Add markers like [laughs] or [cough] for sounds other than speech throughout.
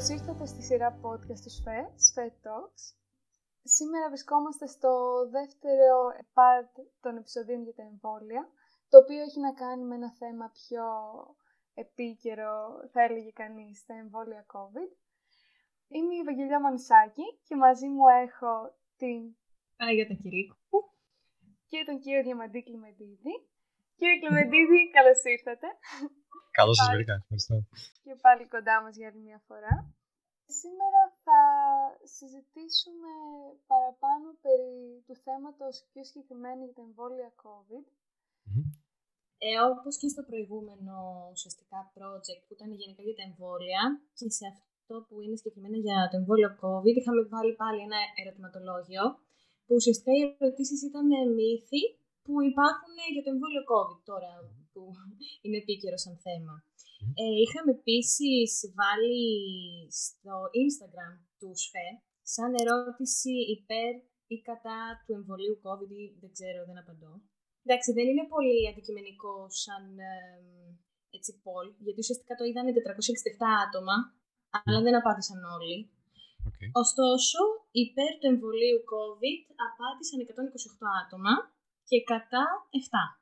Καλώς ήρθατε στη σειρά podcast του ΣΦΕ, ΣΦΕ Talks. Σήμερα βρισκόμαστε στο δεύτερο part των επεισοδίων για τα εμβόλια, το οποίο έχει να κάνει με ένα θέμα πιο επίκαιρο, θα έλεγε κανείς, τα εμβόλια COVID. Είμαι η Ευαγγελία Μανισάκη και μαζί μου έχω την Παναγιώτα Κυρίκου και τον κύριο Διαμαντή Κλιμεντίδη. Κύριε Κλιμεντίδη, καλώς ήρθατε. Καλώς σας βρήκα, ευχαριστώ. Και πάλι κοντά μας για άλλη μια φορά. Σήμερα θα συζητήσουμε παραπάνω περί του θέματος πιο συγκεκριμένα για τα εμβόλια COVID. Ε, όπως και στο προηγούμενο ουσιαστικά project που ήταν γενικά για τα εμβόλια και σε αυτό που είναι συγκεκριμένα για το εμβόλιο COVID είχαμε βάλει πάλι ένα ερωτηματολόγιο που ουσιαστικά οι ερωτήσεις ήταν μύθοι που υπάρχουν για το εμβόλιο COVID τώρα που είναι επίκαιρο σαν θέμα. Ε, είχαμε επίσης βάλει στο Instagram του ΣΦΕ σαν ερώτηση υπέρ ή κατά του εμβολίου COVID ή δεν ξέρω, δεν απαντώ. Εντάξει, δεν είναι πολύ αντικειμενικό σαν ε, έτσι poll, γιατί ουσιαστικά το είδαν 467 άτομα, αλλά δεν απάντησαν όλοι. Okay. Ωστόσο, υπέρ του εμβολίου COVID απάντησαν 128 άτομα και κατά 7.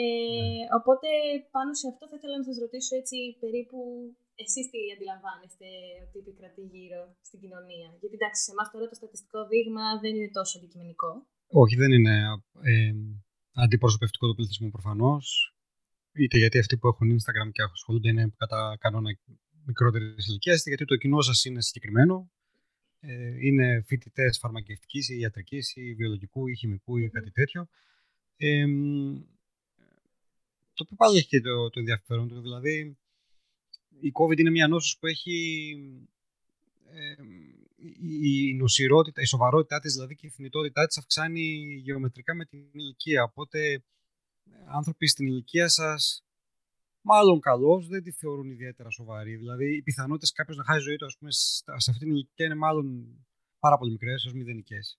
Ε, οπότε πάνω σε αυτό θα ήθελα να σας ρωτήσω έτσι περίπου εσείς τι αντιλαμβάνεστε ότι επικρατεί γύρω στην κοινωνία. Γιατί εντάξει, σε εμάς τώρα το στατιστικό δείγμα δεν είναι τόσο αντικειμενικό. Όχι, δεν είναι ε, αντιπροσωπευτικό του πληθυσμού προφανώς. Είτε γιατί αυτοί που έχουν Instagram και ασχολούνται είναι κατά κανόνα μικρότερη ηλικία, είτε γιατί το κοινό σας είναι συγκεκριμένο. Ε, είναι φοιτητές φαρμακευτικής ή ιατρικής ή βιολογικού ή χημικού ή κάτι τέτοιο. Ε, το οποίο πάλι έχει και το, το ενδιαφέρον του. Δηλαδή, η COVID είναι μια νόσος που έχει ε, η νοσηρότητα, η σοβαρότητά της δηλαδή και η θνητότητά της αυξάνει γεωμετρικά με την ηλικία. Οπότε άνθρωποι στην ηλικία σας μάλλον καλώ δεν τη θεωρούν ιδιαίτερα σοβαρή. Δηλαδή οι πιθανότητες κάποιο να χάσει ζωή του πούμε, σε αυτή την ηλικία είναι μάλλον πάρα πολύ μικρές έω μηδενικές.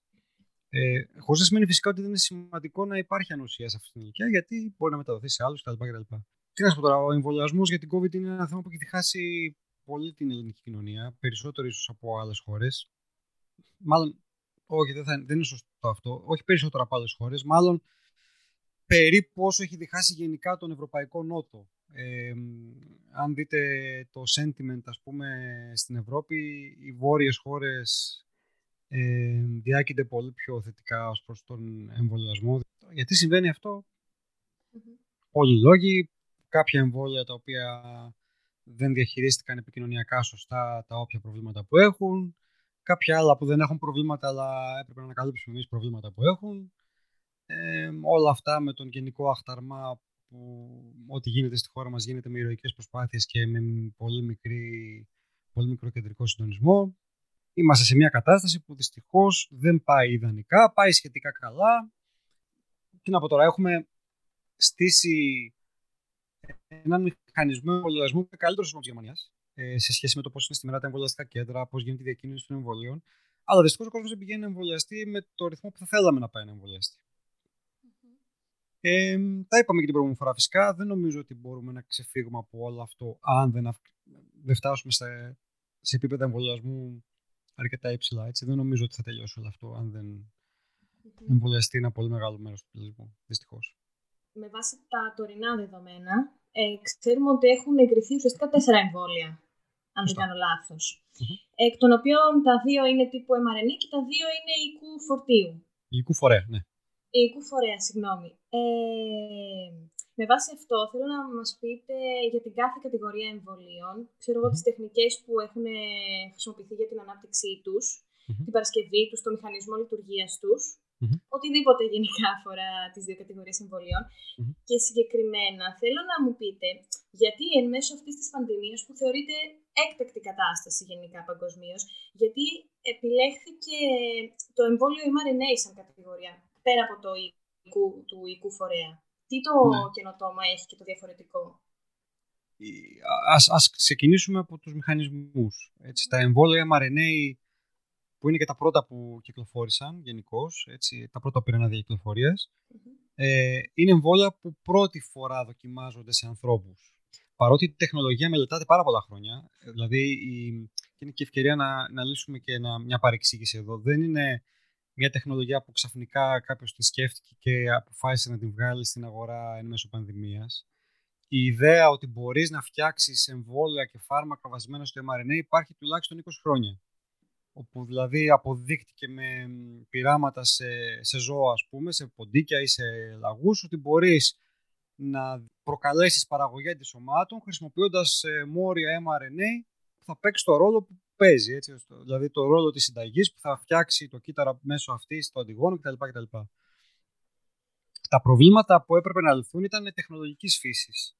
Ε, Χωρίς να σημαίνει φυσικά ότι δεν είναι σημαντικό να υπάρχει ανοσία σε αυτή την ηλικία, γιατί μπορεί να μεταδοθεί σε άλλους κτλ. Τι να σου πω τώρα, ο εμβολιασμός για την COVID είναι ένα θέμα που έχει διχάσει πολύ την ελληνική κοινωνία, περισσότερο ίσως από άλλες χώρες. Μάλλον, όχι, δεν, θα, δεν είναι σωστό αυτό. Όχι περισσότερο από άλλες χώρες, μάλλον περίπου όσο έχει διχάσει γενικά τον Ευρωπαϊκό Νότο. Ε, αν δείτε το sentiment, ας πούμε, στην Ευρώπη, οι βόρειες χώρες ε, διάκειται πολύ πιο θετικά ως προς τον εμβολιασμό. Γιατί συμβαίνει αυτό; Πολλοί λόγοι. Κάποια εμβόλια τα οποία δεν διαχειρίστηκαν επικοινωνιακά σωστά τα όποια προβλήματα που έχουν. Κάποια άλλα που δεν έχουν προβλήματα αλλά έπρεπε να ανακαλύψουμε εμείς προβλήματα που έχουν. Ε, όλα αυτά με τον γενικό αχταρμά που ό,τι γίνεται στη χώρα μας γίνεται με ηρωικές προσπάθειες και με πολύ, μικρή, πολύ μικρό κεντρικό συντονισμό. Είμαστε σε μια κατάσταση που δυστυχώς δεν πάει ιδανικά, πάει σχετικά καλά. Τι να πω τώρα, έχουμε στήσει έναν μηχανισμό εμβολιασμού καλύτερο από τη Γερμανία ε, σε σχέση με το πώς είναι στη μέρα τα εμβολιαστικά κέντρα, πώς γίνεται η διακίνηση των εμβολίων. Αλλά δυστυχώς ο κόσμος δεν πηγαίνει να εμβολιαστεί με το ρυθμό που θα θέλαμε να πάει να εμβολιαστεί. Ε, τα είπαμε και την προηγούμενη φορά φυσικά. Δεν νομίζω ότι μπορούμε να ξεφύγουμε από όλο αυτό αν δεν, αυ... δεν φτάσουμε σε, σε επίπεδα εμβολιασμού αρκετά υψηλά. Έτσι. Δεν νομίζω ότι θα τελειώσει όλο αυτό αν δεν εμβολιαστεί ένα πολύ μεγάλο μέρος του πληθυσμού. Δυστυχώς. Με βάση τα τωρινά δεδομένα, ε, ξέρουμε ότι έχουν εγκριθεί ουσιαστικά τέσσερα εμβόλια, αν δεν κάνω Εκ των οποίων τα δύο είναι τύπου mRNA και τα δύο είναι οικού φορτίου. Οικού φορέα, ναι. Οικού φορέα, συγγνώμη. Ε, με βάση αυτό, θέλω να μας πείτε για την κάθε κατηγορία εμβολίων, ξέρω εγώ τις τεχνικές που έχουν χρησιμοποιηθεί για την ανάπτυξή τους, την παρασκευή τους, το μηχανισμό λειτουργίας τους, οτιδήποτε γενικά αφορά τις δύο κατηγορίες Και συγκεκριμένα θέλω να μου πείτε γιατί εν μέσω αυτής της πανδημίας που θεωρείται έκτακτη κατάσταση γενικά παγκοσμίως, γιατί επιλέχθηκε το εμβόλιο mRNA σαν κατηγορία, πέρα από το του οικού φορέα. Τι το ναι. καινοτόμα έχει και το διαφορετικό; Ας, ας ξεκινήσουμε από τους μηχανισμούς. Έτσι, τα εμβόλια mRNA που είναι και τα πρώτα που κυκλοφόρησαν γενικώς, τα πρώτα πυρήνα διακυκλοφορίας, mm-hmm. ε, είναι εμβόλια που πρώτη φορά δοκιμάζονται σε ανθρώπους. παρότι η τεχνολογία μελετάται πάρα πολλά χρόνια, δηλαδή η, είναι και ευκαιρία να, να λύσουμε και ένα, μια παρεξήγηση εδώ. Δεν είναι μια τεχνολογία που ξαφνικά κάποιος τη σκέφτηκε και αποφάσισε να την βγάλει στην αγορά εν μέσω πανδημίας. Η ιδέα ότι μπορείς να φτιάξεις εμβόλια και φάρμακα βασισμένα στο mRNA υπάρχει τουλάχιστον 20 χρόνια. Όπου δηλαδή αποδείχτηκε με πειράματα σε, σε ζώα, ας πούμε, σε ποντίκια ή σε λαγούς, ότι μπορείς να προκαλέσεις παραγωγή αντισωμάτων χρησιμοποιώντας ε, μόρια mRNA που θα παίξει το ρόλο που παίζει. Έτσι, δηλαδή το ρόλο της συνταγής που θα φτιάξει το κύτταρο μέσω αυτής, το αντιγόνο κτλ. κτλ. Τα προβλήματα που έπρεπε να λυθούν ήταν τεχνολογικής φύσης.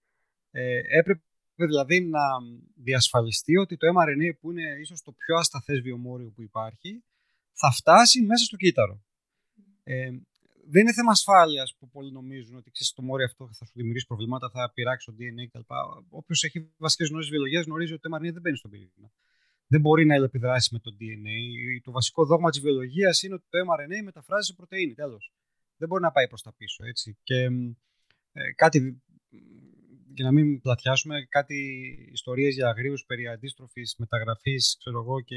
Ε, έπρεπε δηλαδή να διασφαλιστεί ότι το mRNA που είναι ίσως το πιο ασταθές βιομόριο που υπάρχει θα φτάσει μέσα στο κύτταρο. Ε, δεν είναι θέμα ασφάλειας που πολλοί νομίζουν ότι ξέρεις, το μόριο αυτό θα σου δημιουργήσει προβλήματα, θα πειράξει το DNA κτλ. Όποιος έχει βασικές γνώσεις βιολογίας γνωρίζει ότι το mRNA δεν μπαίνει στον πυρήνα. Δεν μπορεί να επιδράσει με το DNA. Το βασικό δόγμα της βιολογίας είναι ότι το mRNA μεταφράζει σε πρωτενη. Τέλος. Δεν μπορεί να πάει προς τα πίσω. Έτσι. Και ε, κάτι, για να μην πλατιάσουμε, κάτι ιστορίες για αγρίου περί αντίστροφης μεταγραφής, ξέρω εγώ, και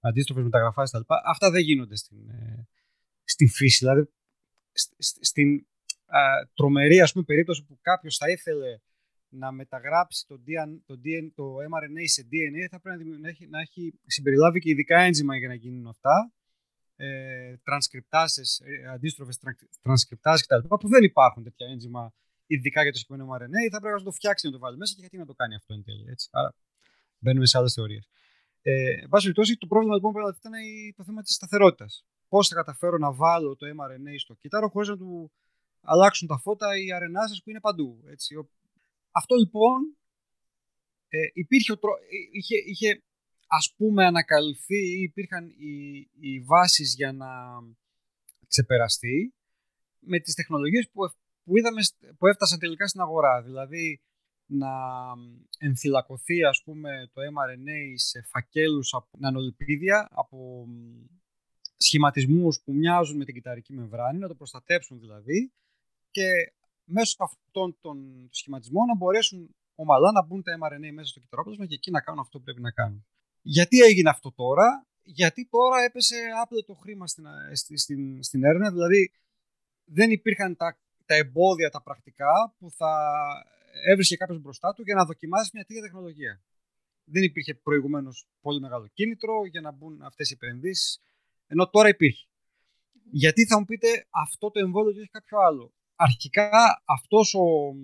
αντίστροφη μεταγραφάς κτλ. Αυτά δεν γίνονται στην, ε, στην φύση. Δηλαδή, στην α, τρομερή ας πούμε, περίπτωση που κάποιος θα ήθελε να μεταγράψει το, DNA, το, DNA, το mRNA σε DNA θα πρέπει να έχει, να έχει συμπεριλάβει και ειδικά ένζημα για να γίνουν αυτά ε, τρανσκριπτάσεις, ε, αντίστροφες τρανσκριπτάσεις κτλ. που δεν υπάρχουν τέτοια ένζημα ειδικά για το συγκεκριμένο mRNA θα πρέπει να το φτιάξει να το βάλει μέσα και γιατί να το κάνει αυτό εν τέλει. Έτσι. Άρα μπαίνουμε σε άλλες θεωρίες. Ε, εν πάση περιπτώσει, το πρόβλημα λοιπόν ήταν το θέμα της σταθερότητας πώς θα καταφέρω να βάλω το mRNA στο κύτταρο χωρίς να του αλλάξουν τα φώτα οι RNA που είναι παντού. Έτσι. Αυτό λοιπόν ε, υπήρχε, ε, είχε, είχε ας πούμε ανακαλυφθεί ή υπήρχαν οι, οι βάσεις για να ξεπεραστεί με τις τεχνολογίες που, που, είδαμε, που έφτασαν τελικά στην αγορά. Δηλαδή να ενθυλακωθεί ας πούμε το mRNA σε φακέλους από νανολιπίδια, από σχηματισμούς που μοιάζουν με την κυταρική μεμβράνη, να το προστατέψουν δηλαδή και μέσω αυτών των σχηματισμών να μπορέσουν ομαλά να μπουν τα mRNA μέσα στο κυταρόπλασμα και εκεί να κάνουν αυτό που πρέπει να κάνουν. Γιατί έγινε αυτό τώρα, γιατί τώρα έπεσε άπλετο χρήμα στην, στην, στην έρευνα, δηλαδή δεν υπήρχαν τα, τα εμπόδια, τα πρακτικά που θα έβρισκε κάποιος μπροστά του για να δοκιμάσει μια τέτοια τεχνολογία. Δεν υπήρχε προηγουμένως πολύ μεγάλο κίνητρο για να μπουν αυτές οι επενδύσεις ενώ τώρα υπήρχε. Γιατί θα μου πείτε αυτό το εμβόλιο και όχι κάποιο άλλο. Αρχικά αυτός ο,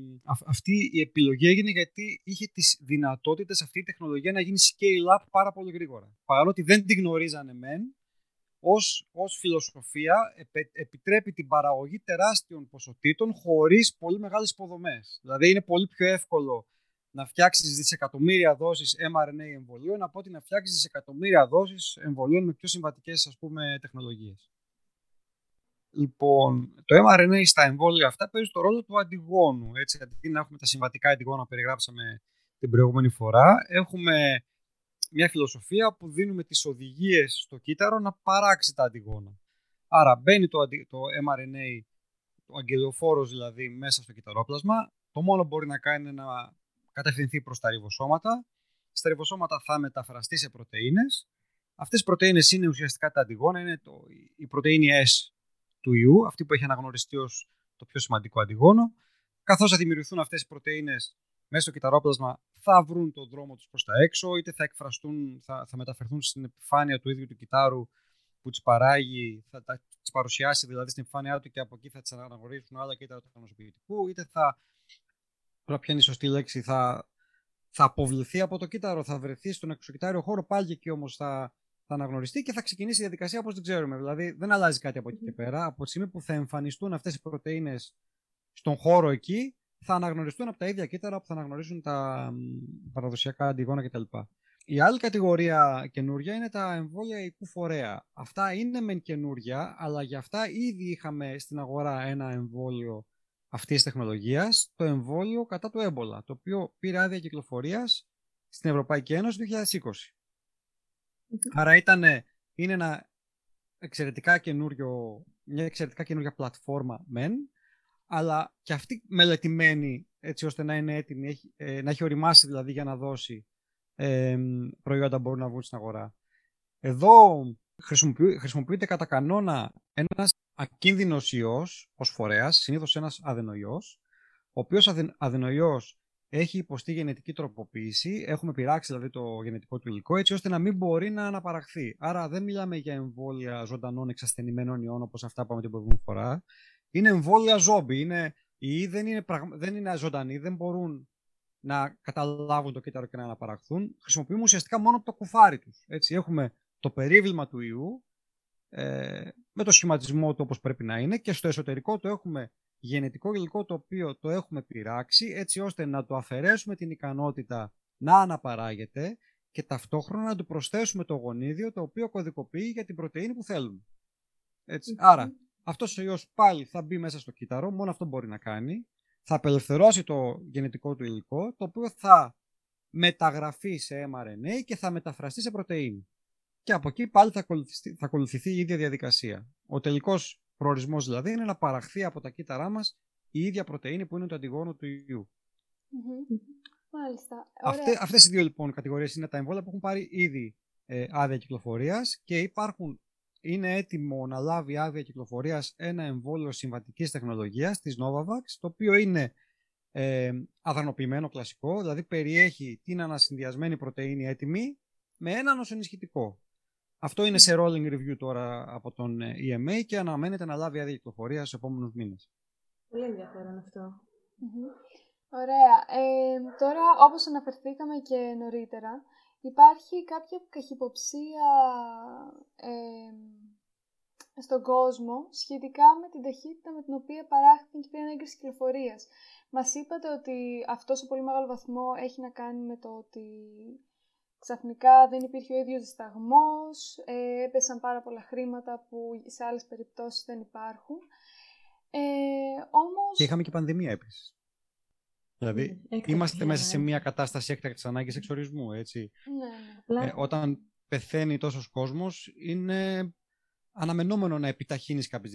αυτή η επιλογή έγινε γιατί είχε τις δυνατότητες αυτή η τεχνολογία να γίνει scale up πάρα πολύ γρήγορα. Παρότι δεν την γνωρίζανε μεν, ως, ως φιλοσοφία επιτρέπει την παραγωγή τεράστιων ποσοτήτων χωρίς πολύ μεγάλες υποδομές. Δηλαδή είναι πολύ πιο εύκολο να φτιάξεις δισεκατομμύρια δόσεις mRNA εμβολίων από ότι να φτιάξεις δισεκατομμύρια δόσεις εμβολίων με πιο συμβατικές τεχνολογίες. Λοιπόν, το mRNA στα εμβόλια αυτά παίζει το ρόλο του αντιγόνου. Έτσι, αντί να έχουμε τα συμβατικά αντιγόνα που περιγράψαμε την προηγούμενη φορά, έχουμε μια φιλοσοφία που δίνουμε τις οδηγίες στο κύτταρο να παράξει τα αντιγόνα. Άρα μπαίνει το, το mRNA, το αγγελιοφόρος δηλαδή, μέσα στο κυταρόπλασμα. Το μόνο που μπορεί να κάνει είναι να κατευθυνθεί προς τα ριβοσώματα. Στα ριβοσώματα θα μεταφραστεί σε πρωτεΐνες. Αυτές οι πρωτεΐνες είναι ουσιαστικά τα αντιγόνα, είναι το, η πρωτεΐνη S του ιού, αυτή που έχει αναγνωριστεί ως το πιο σημαντικό αντιγόνο. Καθώς θα δημιουργηθούν αυτές οι πρωτεΐνες μέσα στο κυταρόπλασμα, θα βρουν τον δρόμο τους προς τα έξω, είτε θα εκφραστούν, θα, θα μεταφερθούν στην επιφάνεια του ίδιου του κυτάρου που τις παράγει, θα τις παρουσιάσει δηλαδή στην επιφάνειά του και από εκεί θα τις αναγνωρίσουν άλλα κύτταρα του χανοσοποιητικού, είτε θα τώρα ποια είναι η σωστή λέξη, θα, θα αποβληθεί από το κύτταρο, θα βρεθεί στον εξωκυτάριο χώρο, πάλι εκεί όμως θα, θα αναγνωριστεί και θα ξεκινήσει η διαδικασία όπως την ξέρουμε. Δηλαδή δεν αλλάζει κάτι από εκεί και πέρα. Από τη στιγμή που θα εμφανιστούν αυτές οι πρωτενε στον χώρο εκεί, θα αναγνωριστούν από τα ίδια κύτταρα που θα αναγνωρίσουν τα παραδοσιακά αντιγόνα κτλ. Η άλλη κατηγορία καινούρια είναι τα εμβόλια οικού φορέα. Αυτά είναι μεν καινούρια, αλλά για αυτά ήδη είχαμε στην αγορά ένα εμβόλιο αυτής της τεχνολογίας το εμβόλιο κατά του έμπολα, το οποίο πήρε άδεια κυκλοφορίας στην Ευρωπαϊκή Ένωση το 2020. Άρα ήταν, είναι ένα εξαιρετικά καινούριο, μια εξαιρετικά καινούργια πλατφόρμα μεν, αλλά και αυτή μελετημένη έτσι ώστε να είναι έτοιμη, έχει, ε, να έχει οριμάσει δηλαδή για να δώσει ε, προϊόντα που μπορούν να βγουν στην αγορά. Εδώ χρησιμοποιείται κατά κανόνα ένας ακίνδυνος ιός ως φορέας, συνήθως ένας αδενοϊός, ο οποίος αδενοϊός έχει υποστεί γενετική τροποποίηση, έχουμε πειράξει δηλαδή το γενετικό του υλικό, έτσι ώστε να μην μπορεί να αναπαραχθεί. Άρα δεν μιλάμε για εμβόλια ζωντανών εξασθενημένων ιών όπως αυτά που είπαμε την προηγούμενη φορά. Είναι εμβόλια ζόμπι. Είναι, οι ιοί δεν είναι, δεν είναι ζωντανοί, δεν μπορούν να καταλάβουν το κύτταρο και να αναπαραχθούν. Χρησιμοποιούμε ουσιαστικά μόνο το κουφάρι τους. Έτσι, έχουμε το περίβλημα του ιού ε, με το σχηματισμό του όπως πρέπει να είναι και στο εσωτερικό το έχουμε γενετικό υλικό το οποίο το έχουμε πειράξει έτσι ώστε να το αφαιρέσουμε την ικανότητα να αναπαράγεται και ταυτόχρονα να του προσθέσουμε το γονίδιο το οποίο κωδικοποιεί για την πρωτεΐνη που θέλουμε. Έτσι. Άρα αυτός ο ιός πάλι θα μπει μέσα στο κύτταρο, μόνο αυτό μπορεί να κάνει, θα απελευθερώσει το γενετικό του υλικό το οποίο θα μεταγραφεί σε mRNA και θα μεταφραστεί σε πρωτεΐνη. Και από εκεί πάλι θα ακολουθηθεί, θα ακολουθηθεί η ίδια διαδικασία. Ο τελικός προορισμός δηλαδή είναι να παραχθεί από τα κύτταρά μας η ίδια πρωτενη που είναι το αντιγόνο του ιού. Mm-hmm. Μάλιστα. Αυτέ, αυτές οι δύο λοιπόν κατηγορίες είναι τα εμβόλια που έχουν πάρει ήδη ε, άδεια κυκλοφορίας και υπάρχουν, είναι έτοιμο να λάβει άδεια κυκλοφορίας ένα εμβόλιο συμβατικής τεχνολογίας της Novavax, το οποίο είναι ε, αδανοποιημένο κλασικό, δηλαδή περιέχει την ανασυνδυασμένη πρωτεΐνη έτοιμη με ένα νοσονισχυτικό. Αυτό είναι σε rolling review τώρα από τον ε, EMA και αναμένεται να λάβει άδεια κυκλοφορία σε επόμενους μήνες. Πολύ ενδιαφέρον αυτό. Ωραία. Ε, τώρα, όπως αναφερθήκαμε και νωρίτερα, υπάρχει κάποια καχυποψία ε, στον κόσμο σχετικά με την ταχύτητα με την οποία παράχθηκε και πήραν έγκριση κυκλοφορίας. Μας είπατε ότι αυτό σε πολύ μεγάλο βαθμό έχει να κάνει με το ότι Ξαφνικά δεν υπήρχε ο ίδιος δισταγμός, ε, έπεσαν πάρα πολλά χρήματα που σε άλλες περιπτώσεις δεν υπάρχουν. Ε, όμως... Και είχαμε και πανδημία επίσης. Δηλαδή, ναι, είμαστε μέσα σε μια κατάσταση έκτακτης ανάγκης εξορισμού, έτσι. Ναι, ναι. Ε, όταν πεθαίνει τόσος κόσμος, είναι αναμενόμενο να επιταχύνεις κάποιες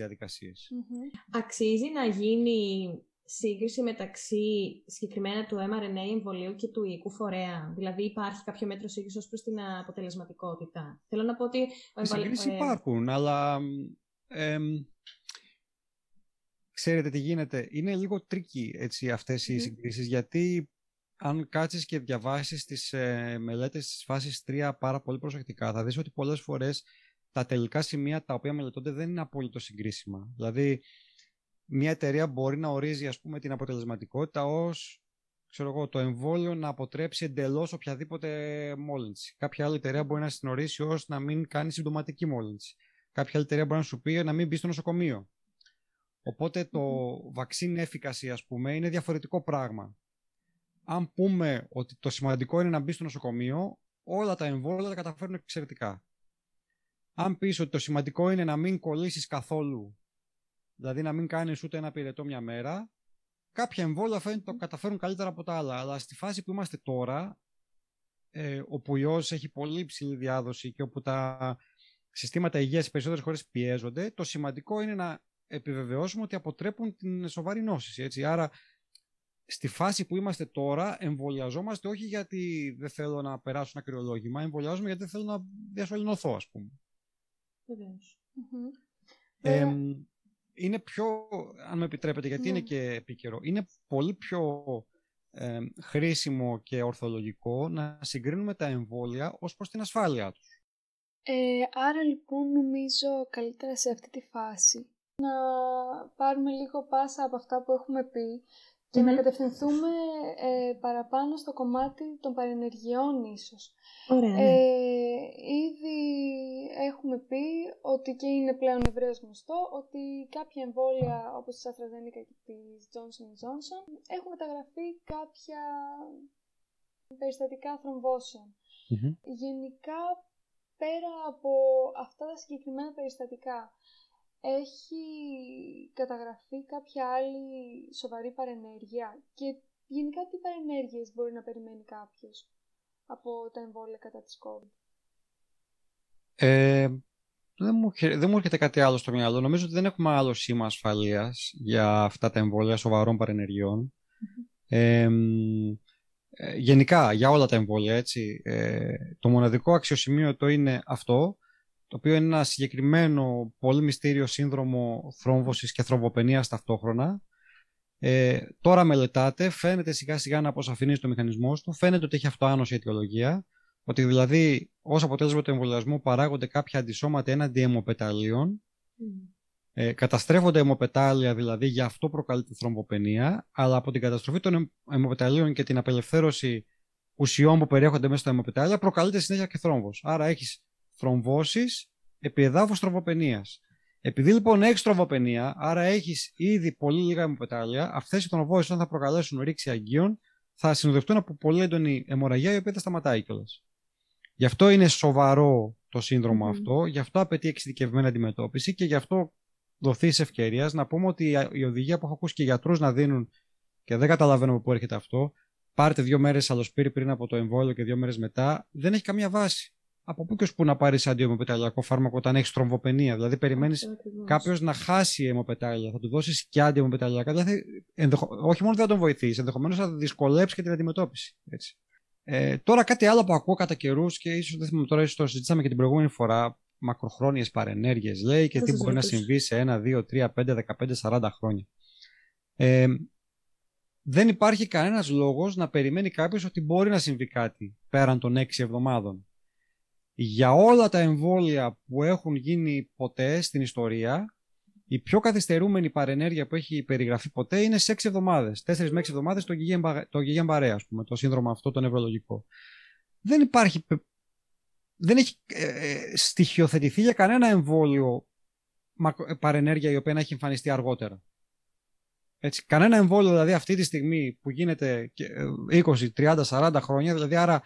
Αξίζει να γίνει σύγκριση μεταξύ συγκεκριμένα του mRNA εμβολίου και του οικού φορέα. Δηλαδή υπάρχει κάποιο μέτρο σύγκρισης ως προς την αποτελεσματικότητα. Θέλω να πω ότι... Οι συγκρίσεις ε, υπάρχουν, αλλά... ξέρετε τι γίνεται. Είναι λίγο tricky έτσι, αυτές οι συγκρίσεις, γιατί αν κάτσεις και διαβάσεις τις ε, μελέτες της φάσης 3 πάρα πολύ προσεκτικά, θα δεις ότι πολλές φορές τα τελικά σημεία τα οποία μελετώνται δεν είναι απόλυτο συγκρίσιμα. Δηλαδή, μια εταιρεία μπορεί να ορίζει ας πούμε την αποτελεσματικότητα ως ξέρω εγώ, το εμβόλιο να αποτρέψει εντελώς οποιαδήποτε μόλυνση. Κάποια άλλη εταιρεία μπορεί να την ορίσει ως να μην κάνει συμπτωματική μόλυνση. Κάποια άλλη εταιρεία μπορεί να σου πει να μην μπει στο νοσοκομείο. Οπότε το vaccine efficacy, ας πούμε, είναι διαφορετικό πράγμα. Αν πούμε ότι το σημαντικό είναι να μπει στο νοσοκομείο, όλα τα εμβόλια τα καταφέρουν εξαιρετικά. Αν πεις ότι το σημαντικό είναι να μην κολλήσεις καθόλου δηλαδή να μην κάνεις ούτε ένα πυρετό μια μέρα, κάποια εμβόλια φαίνεται το καταφέρουν καλύτερα από τα άλλα. Αλλά στη φάση που είμαστε τώρα, ε, όπου ο ιός έχει πολύ ψηλή διάδοση και όπου τα συστήματα υγείας σε περισσότερες χώρες πιέζονται, το σημαντικό είναι να επιβεβαιώσουμε ότι αποτρέπουν την σοβαρή νόση. Έτσι. Άρα, στη φάση που είμαστε τώρα, εμβολιαζόμαστε όχι γιατί δεν θέλω να περάσω ένα κρυολόγημα, εμβολιάζομαι γιατί δεν θέλω να διασωληνωθώ, ας πούμε είναι πιο, αν με επιτρέπετε, γιατί είναι ναι. και επίκαιρο, είναι πολύ πιο ε, χρήσιμο και ορθολογικό να συγκρίνουμε τα εμβόλια ως προς την ασφάλειά τους. Ε, άρα λοιπόν νομίζω καλύτερα σε αυτή τη φάση να πάρουμε λίγο πάσα από αυτά που έχουμε πει και να κατευθυνθούμε ε, παραπάνω στο κομμάτι των παρενεργειών ίσως. Ωραία, ναι. ε, ήδη έχουμε πει ότι και είναι πλέον ευρέως γνωστό ότι κάποια εμβόλια όπως της AstraZeneca και της Johnson Johnson έχουν μεταγραφεί κάποια περιστατικά Γενικά πέρα από αυτά τα συγκεκριμένα περιστατικά έχει καταγραφεί κάποια άλλη σοβαρή παρενέργεια και γενικά τι παρενέργειες μπορεί να περιμένει κάποιος από τα εμβόλια κατά της COVID; Ε, δεν μου, δεν μου έρχεται κάτι άλλο στο μυαλό. Νομίζω ότι δεν έχουμε άλλο σήμα ασφαλείας για αυτά τα εμβόλια σοβαρών παρενεργειών. Ε, γενικά, για όλα τα εμβόλια, έτσι. Ε, το μοναδικό αξιοσημείωτο είναι αυτό, το οποίο είναι ένα συγκεκριμένο πολύ μυστήριο σύνδρομο θρόμβωσης και θρομβοπενίας ταυτόχρονα. Ε, τώρα μελετάτε, φαίνεται σιγά σιγά να αποσαφηνίζει το μηχανισμό του, φαίνεται ότι έχει αυτοάνωση αιτιολογία, ότι δηλαδή ως αποτέλεσμα του εμβολιασμού παράγονται κάποια αντισώματα έναντι αιμοπεταλίων. Mm. Ε, καταστρέφονται αιμοπετάλια, δηλαδή γι' αυτό προκαλείται θρομβοπενία, αλλά από την καταστροφή των αιμοπεταλίων και την απελευθέρωση ουσιών που περιέχονται μέσα στα αιμοπετάλια προκαλείται συνέχεια και θρόμβος. Άρα έχεις θρομβώσεις επί εδάφους θρομβοπενία. Επειδή λοιπόν έχεις θρομβοπενία, άρα έχεις ήδη πολύ λίγα αιμοπετάλια, αυτές οι θρομβώσεις, όταν θα προκαλέσουν ρήξη αγκίων, θα συνοδευτούν από πολύ έντονη αιμορραγία, η οποία θα σταματάει κιόλας. Γι' αυτό είναι σοβαρό το σύνδρομο αυτό, γι' αυτό απαιτεί εξειδικευμένη αντιμετώπιση και γι' αυτό δοθεί ευκαιρίας να πούμε ότι η οδηγία που έχω ακούσει και γιατρούς να δίνουν και δεν καταλαβαίνω από πού έρχεται αυτό, πάρτε δύο μέρες αλοσπύρι πριν από το εμβόλιο και δύο μέρες μετά, δεν έχει καμία βάση. Από πού και ως πού να πάρεις αντιαιμοπεταλιακό φάρμακο όταν έχεις τρομβοπενία. Δηλαδή, περιμένεις κάποιος να χάσει αιμοπετάλια, θα του δώσεις και αντιαιμοπεταλιακά. Δηλαδή, ενδεχο... όχι μόνο δεν θα τον βοηθήσει, ενδεχομένως θα δυσκολέψει και την αντιμετώπιση. Έτσι. Ε, τώρα κάτι άλλο που ακούω κατά καιρούς και ίσως δεν θυμάμαι τώρα, ίσως το συζητήσαμε και την προηγούμενη φορά. Μακροχρόνιες παρενέργειες λέει και τι μπορεί να συμβεί σε 1, 2, 3, 5, 15, 40 χρόνια. Ε, δεν υπάρχει κανένας λόγος να περιμένει κάποιος ότι μπορεί να συμβεί κάτι πέραν των 6 εβδομάδων. Για όλα τα εμβόλια που έχουν γίνει ποτέ στην ιστορία, η πιο καθυστερούμενη παρενέργεια που έχει περιγραφεί ποτέ είναι σε 6 εβδομάδες. 4 με 6 εβδομάδες το Guillain Barré, ας πούμε, το σύνδρομο αυτό, το νευρολογικό. Δεν υπάρχει. Δεν έχει ε, ε, στοιχειοθετηθεί για κανένα εμβόλιο παρενέργεια η οποία να έχει εμφανιστεί αργότερα. Έτσι, κανένα εμβόλιο δηλαδή αυτή τη στιγμή που γίνεται 20, 30, 40 χρόνια, δηλαδή άρα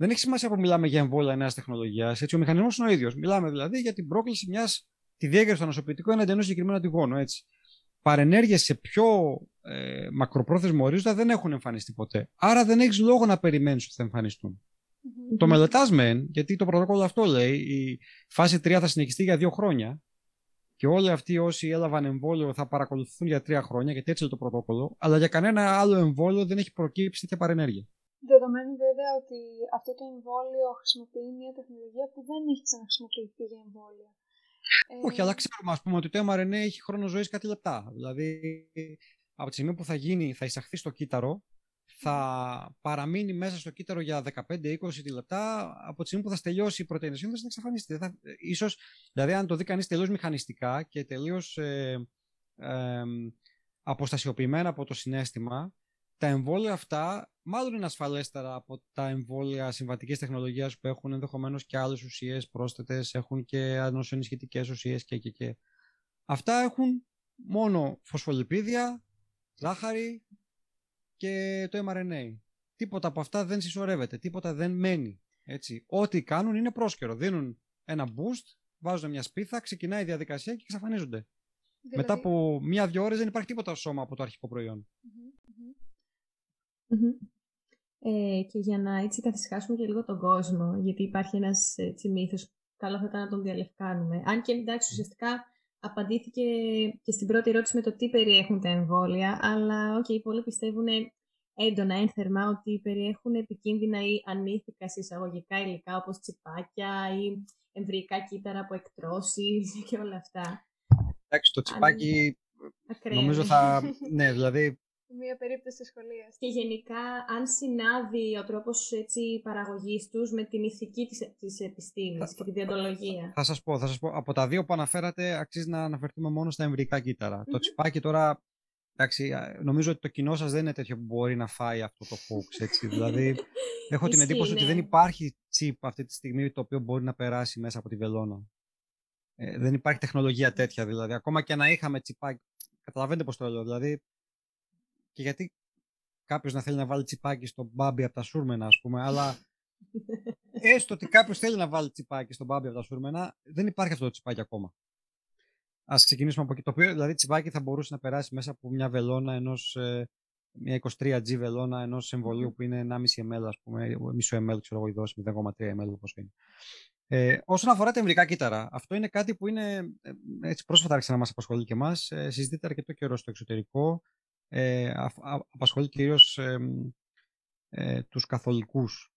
δεν έχει σημασία που μιλάμε για εμβόλια νέας τεχνολογίας. Ο μηχανισμός είναι ο ίδιος. Μιλάμε δηλαδή για την πρόκληση μιας τη διέγερση του ανοσοποιητικού έναντι ενό συγκεκριμένου αντιγόνου. Έτσι. Παρενέργειες σε πιο ε, μακροπρόθεσμο ορίζοντα δεν έχουν εμφανιστεί ποτέ. Άρα δεν έχεις λόγο να περιμένεις ότι θα εμφανιστούν. Mm-hmm. Το μελετάς μεν, γιατί το πρωτόκολλο αυτό λέει, η φάση 3 θα συνεχιστεί για δύο χρόνια και όλοι αυτοί όσοι έλαβαν εμβόλιο θα παρακολουθούν για τρία χρόνια, γιατί έτσι είναι το πρωτόκολλο, αλλά για κανένα άλλο εμβόλιο δεν έχει προκύψει τέτοια παρενέργεια. Δεδομένου βέβαια ότι αυτό το εμβόλιο χρησιμοποιεί μια τεχνολογία που δεν έχει ξαναχρησιμοποιηθεί για εμβόλια. Ε... Όχι, αλλά ξέρουμε ας πούμε, ότι το mRNA έχει χρόνο ζωής κάτι λεπτά. Δηλαδή, από τη στιγμή που θα γίνει, θα εισαχθεί στο κύτταρο, θα παραμείνει μέσα στο κύτταρο για 15-20 λεπτά. Από τη στιγμή που θα τελειώσει η πρωτεΐνη σύνθεση, θα εξαφανιστεί. Θα, ίσως, δηλαδή, αν το δει κανείς τελείως μηχανιστικά και τελείως ε, ε, αποστασιοποιημένα από το συνέστημα, τα εμβόλια αυτά μάλλον είναι ασφαλέστερα από τα εμβόλια συμβατικής τεχνολογίας που έχουν ενδεχομένως και άλλες ουσίες πρόσθετες, έχουν και ανοσιονισχυτικέ ουσίες και, και, και. Αυτά έχουν μόνο φωσφολιπίδια, ζάχαρη και το mRNA. Τίποτα από αυτά δεν συσσωρεύεται, τίποτα δεν μένει. Έτσι. Ό,τι κάνουν είναι πρόσκαιρο. Δίνουν ένα boost, βάζουν μια σπίθα, ξεκινάει η διαδικασία και εξαφανίζονται. Δηλαδή... Μετά από μία-δύο ώρες δεν υπάρχει τίποτα σώμα από το αρχικό ε, και για να έτσι καθισχάσουμε και λίγο τον κόσμο, γιατί υπάρχει ένας έτσι, μύθος, καλό θα ήταν να τον διαλευκάνουμε. Αν και εντάξει, ουσιαστικά απαντήθηκε και στην πρώτη ερώτηση με το τι περιέχουν τα εμβόλια, αλλά okay, πολλοί πιστεύουν έντονα, ένθερμα, ότι περιέχουν επικίνδυνα ή ανήθικα εισαγωγικά υλικά, όπως τσιπάκια ή εμβρυϊκά κύτταρα από εκτρώσεις [laughs] και όλα αυτά. Εντάξει, το τσιπάκι νομίζω θα... [laughs] ναι, δηλαδή Μία περίπτωση σχολεία. Και γενικά, αν συνάδει ο τρόπος παραγωγής τους με την ηθική της επιστήμης και τη διοντολογία. Θα, σας πω, θα σας πω, από τα δύο που αναφέρατε, αξίζει να αναφερθούμε μόνο στα εμβρικά Το τσιπάκι τώρα. Εντάξει, νομίζω ότι το κοινό σας δεν είναι τέτοιο που μπορεί να φάει αυτό το φόξ. Έτσι. δηλαδή, [laughs] έχω την εντύπωση ότι δεν υπάρχει τσιπ αυτή τη στιγμή το οποίο μπορεί να περάσει μέσα από τη βελόνα. Ε, δεν υπάρχει τεχνολογία τέτοια δηλαδή. Ακόμα και να είχαμε τσιπάκι. Καταλαβαίνετε πώς το λέω. Δηλαδή, και γιατί κάποιος να θέλει να βάλει τσιπάκι στον μπάμπι από τα σούρμενα, ας πούμε, αλλά [laughs] έστω ότι κάποιος θέλει να βάλει τσιπάκι στον μπάμπι από τα σούρμενα, δεν υπάρχει αυτό το τσιπάκι ακόμα. Α ξεκινήσουμε από εκεί. Το οποίο δηλαδή τσιπάκι θα μπορούσε να περάσει μέσα από μια βελόνα ενός. Ε, μια 23G βελόνα ενός εμβολίου που είναι 1,5 ml, ας πούμε, μισό ml, ξέρω εγώ, η δόση 0,3 ml, όπως είναι. Ε, όσον αφορά τα εμβρικά κύτταρα, αυτό είναι κάτι που είναι ε, έτσι πρόσφατα άρχισε να μας απασχολεί και εμάς. Ε, συζητείται αρκετό καιρό στο εξωτερικό. Ε, α, α, απασχολεί κυρίως ε, ε, τους καθολικούς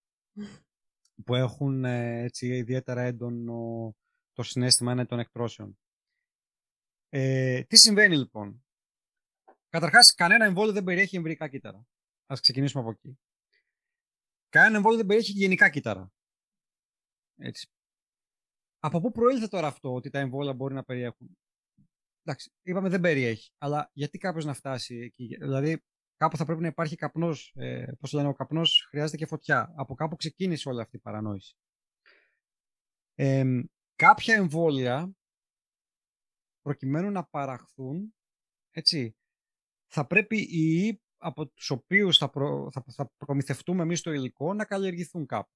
που έχουν ε, έτσι, ιδιαίτερα έντονο το συνέστημα είναι των εκτρώσεων. Ε, τι συμβαίνει λοιπόν; Καταρχάς, κανένα εμβόλιο δεν περιέχει εμβρικά κύτταρα. Ας ξεκινήσουμε από εκεί. Κανένα εμβόλιο δεν περιέχει γενικά κύτταρα. Έτσι. Από πού προήλθε τώρα αυτό ότι τα εμβόλια μπορεί να περιέχουν; Εντάξει, είπαμε δεν περιέχει. Αλλά γιατί κάποιο να φτάσει εκεί; Δηλαδή, κάπου θα πρέπει να υπάρχει καπνός. Ε, Πώς λένε, ο καπνός χρειάζεται και φωτιά. Από κάπου ξεκίνησε όλη αυτή η παρανόηση. Ε, κάποια εμβόλια, προκειμένου να παραχθούν, έτσι, θα πρέπει οι από τους οποίους θα, προ, θα, θα προμηθευτούμε εμείς το υλικό να καλλιεργηθούν κάπου.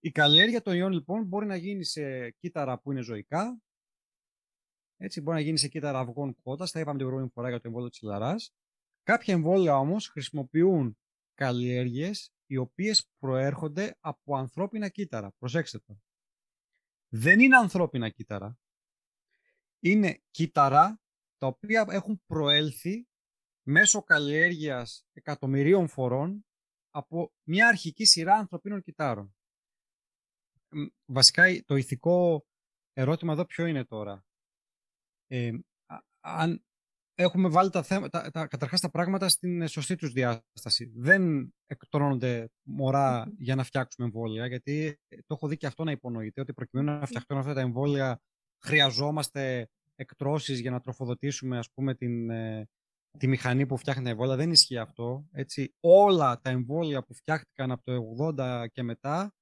Η καλλιέργεια των ιών λοιπόν μπορεί να γίνει σε κύτταρα που είναι ζωικά, έτσι, μπορεί να γίνεις σε κύτταρα αυγών κότα, τα είπαμε την προηγούμενη φορά για το εμβόλιο της Λαρά. Κάποια εμβόλια όμως χρησιμοποιούν καλλιέργειες οι οποίες προέρχονται από ανθρώπινα κύτταρα. Προσέξτε το. Δεν είναι ανθρώπινα κύτταρα. Είναι κύτταρα τα οποία έχουν προέλθει μέσω καλλιέργειας εκατομμυρίων φορών από μια αρχική σειρά ανθρωπίνων κυτάρων. Βασικά το ηθικό ερώτημα εδώ ποιο είναι τώρα; Ε, αν έχουμε βάλει τα, θέματα, τα, καταρχάς τα πράγματα στην σωστή τους διάσταση. Δεν εκτρώνονται μωρά για να φτιάξουμε εμβόλια, γιατί το έχω δει και αυτό να υπονοείται, ότι προκειμένου να φτιαχτούν αυτά τα εμβόλια χρειαζόμαστε εκτρώσεις για να τροφοδοτήσουμε ας πούμε την, ε, τη μηχανή που φτιάχνει τα εμβόλια. Δεν ισχύει αυτό. Έτσι. Όλα τα εμβόλια που φτιάχτηκαν από το 80 και μετά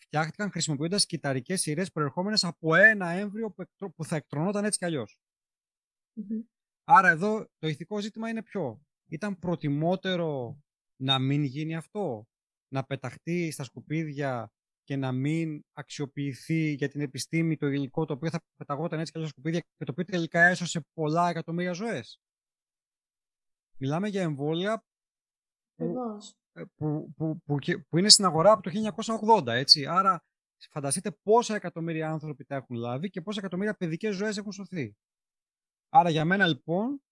φτιάχτηκαν χρησιμοποιώντας κυταρικές σειρές προερχόμενες από ένα έμβριο που θα εκτρωνόταν έτσι κι αλλιω Άρα εδώ το ηθικό ζήτημα είναι ποιο; Ήταν προτιμότερο να μην γίνει αυτό, να πεταχτεί στα σκουπίδια και να μην αξιοποιηθεί για την επιστήμη το υλικό το οποίο θα πεταγόταν έτσι κι αλλιώς στα σκουπίδια και το οποίο τελικά έσωσε πολλά εκατομμύρια ζωές; Μιλάμε για εμβόλια που, ε, που, που, που, που, είναι στην αγορά από το 1980, έτσι. Άρα φανταστείτε πόσα εκατομμύρια άνθρωποι τα έχουν λάβει και πόσα εκατομμύρια παιδικές ζωές έχουν σωθεί. Άρα για μένα λοιπόν,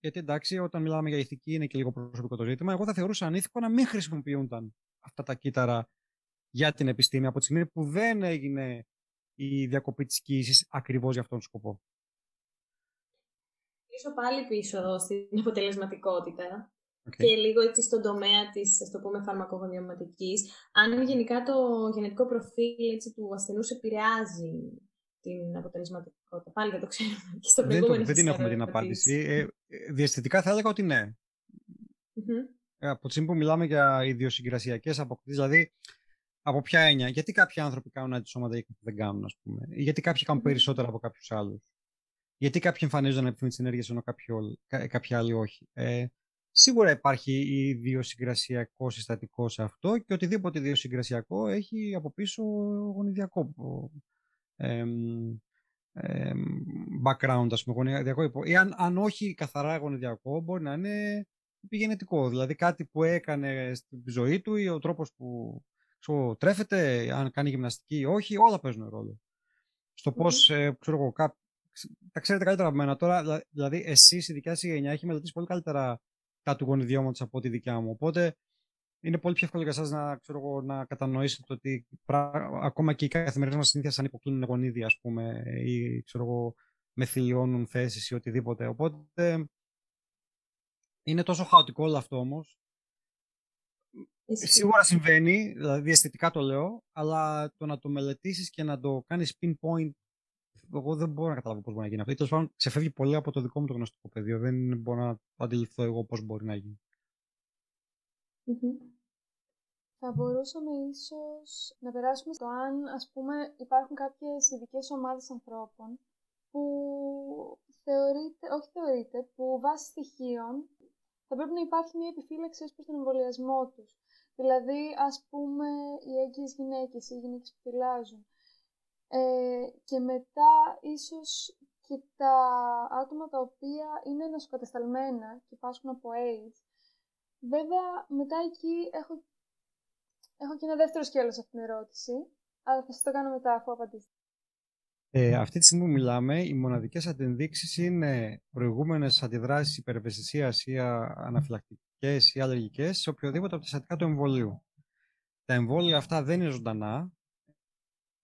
γιατί εντάξει όταν μιλάμε για ηθική είναι και λίγο προσωπικό το ζήτημα, εγώ θα θεωρούσα ανήθικο να μην χρησιμοποιούνταν αυτά τα κύτταρα για την επιστήμη από τη στιγμή που δεν έγινε η διακοπή της κοίησης ακριβώς για αυτόν τον σκοπό γυρίσω πάλι πίσω στην αποτελεσματικότητα και λίγο έτσι στον τομέα της, ας το πούμε, φαρμακογονιωματικής. Αν γενικά το γενετικό προφίλ έτσι, του ασθενούς επηρεάζει την αποτελεσματικότητα. Πάλι δεν το ξέρουμε. Και στο δεν, το, δεν την έχουμε την απάντηση. Ε, διαστητικά θα έλεγα ότι ναι. Mm-hmm. Από τη στιγμή που μιλάμε για ιδιοσυγκρασιακές αποκτήσεις, δηλαδή από ποια έννοια, γιατί κάποιοι άνθρωποι κάνουν αντισώματα και δεν κάνουν, ας πούμε, γιατί κάποιοι κάνουν mm-hmm. περισσότερα από κάποιους άλλους. Γιατί κάποιοι εμφανίζονται να τι ενέργειες ενώ κάποιοι, άλλοι όχι. Ε, σίγουρα υπάρχει ιδιοσυγκρασιακό συστατικό σε αυτό και οτιδήποτε ιδιοσυγκρασιακό έχει από πίσω γονιδιακό ε, ε, background, ας πούμε, γονιδιακό. Ή αν, αν όχι καθαρά γονιδιακό, μπορεί να είναι επιγενετικό. Δηλαδή κάτι που έκανε στην ζωή του ή ο τρόπος που ξέρω, τρέφεται, αν κάνει γυμναστική ή όχι, όλα παίζουν ρόλο. Στο mm-hmm. πώς, ε, ξέρω εγώ, τα ξέρετε καλύτερα από μένα τώρα. Δηλαδή, εσείς, η δικιά σας γενιά, έχει μελετήσει πολύ καλύτερα τα του γονιδιώματος από τη δικιά μου. Οπότε, είναι πολύ πιο εύκολο για εσάς να, ξέρω, να κατανοήσετε ότι ακόμα και οι καθημερινές μας συνήθειες αν υποκλίνουν γονίδια, ας πούμε, ή ξέρω εγώ, μεθυλιώνουν θέσεις ή οτιδήποτε. Οπότε, είναι τόσο χαοτικό όλο αυτό όμως. Σίγουρα συμβαίνει, δηλαδή αισθητικά το λέω, αλλά το να το μελετήσεις και να το κάνεις pinpoint εγώ δεν μπορώ να καταλάβω πώς μπορεί να γίνει αυτό. Τέλος πάντων, ξεφεύγει πολύ από το δικό μου το γνωστικό πεδίο. Δεν μπορώ να αντιληφθώ εγώ πώς μπορεί να γίνει. Θα μπορούσαμε ίσως να περάσουμε στο αν, ας πούμε, υπάρχουν κάποιες ειδικέ ομάδες ανθρώπων που θεωρείται, όχι θεωρείται, που βάσει στοιχείων θα πρέπει να υπάρχει μια επιφύλαξη ως προς τον εμβολιασμό τους. Δηλαδή, ας πούμε, οι έγκυες γυναίκες, οι γυναίκες που θυλάζουν, ε, και μετά ίσως και τα άτομα τα οποία είναι νοσοκατασταλμένα και πάσχουν από AIDS. Βέβαια, μετά εκεί έχω Έχω και ένα δεύτερο σκέλος σε αυτήν την ερώτηση, αλλά θα σας το κάνω μετά αφού απαντήσετε. Ε, αυτή τη στιγμή που μιλάμε, οι μοναδικές αντενδείξεις είναι προηγούμενες αντιδράσεις υπερευαισθησίας ή αναφυλακτικές ή αλλεργικές σε οποιοδήποτε από τα συστατικά του εμβολίου. Τα εμβόλια αυτά δεν είναι ζωντανά,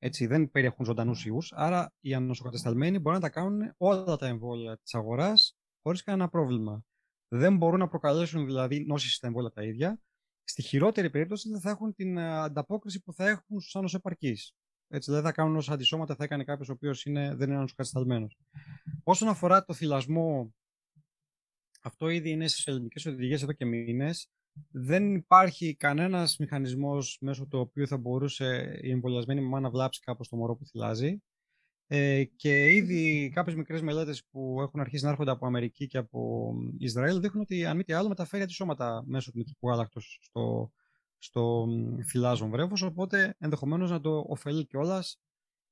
έτσι, δεν περιέχουν ζωντανούς ιούς, άρα οι ανοσοκατεσταλμένοι μπορούν να τα κάνουν όλα τα εμβόλια της αγοράς χωρίς κανένα πρόβλημα. Δεν μπορούν να προκαλέσουν δηλαδή νόσει στα εμβόλια τα ίδια. Στη χειρότερη περίπτωση δεν θα έχουν την ε, ανταπόκριση που θα έχουν στου ανοσοεπαρκεί. Έτσι, δηλαδή θα κάνουν όσα αντισώματα θα έκανε κάποιος ο οποίος δεν είναι ανοσοκατεσταλμένος. Όσον αφορά το θυλασμό, αυτό ήδη είναι στις ελληνικές οδηγίες εδώ και μήνες δεν υπάρχει κανένας μηχανισμός μέσω του οποίου θα μπορούσε η εμβολιασμένη μαμά να βλάψει κάπως το μωρό που θυλάζει. Ε, και ήδη κάποιες μικρές μελέτες που έχουν αρχίσει να έρχονται από Αμερική και από Ισραήλ δείχνουν ότι αν μη τι άλλο μεταφέρει αντισώματα μέσω του μητρικού γάλακτος στο, στο φυλάζον βρέφος, οπότε ενδεχομένως να το ωφελεί κιόλας.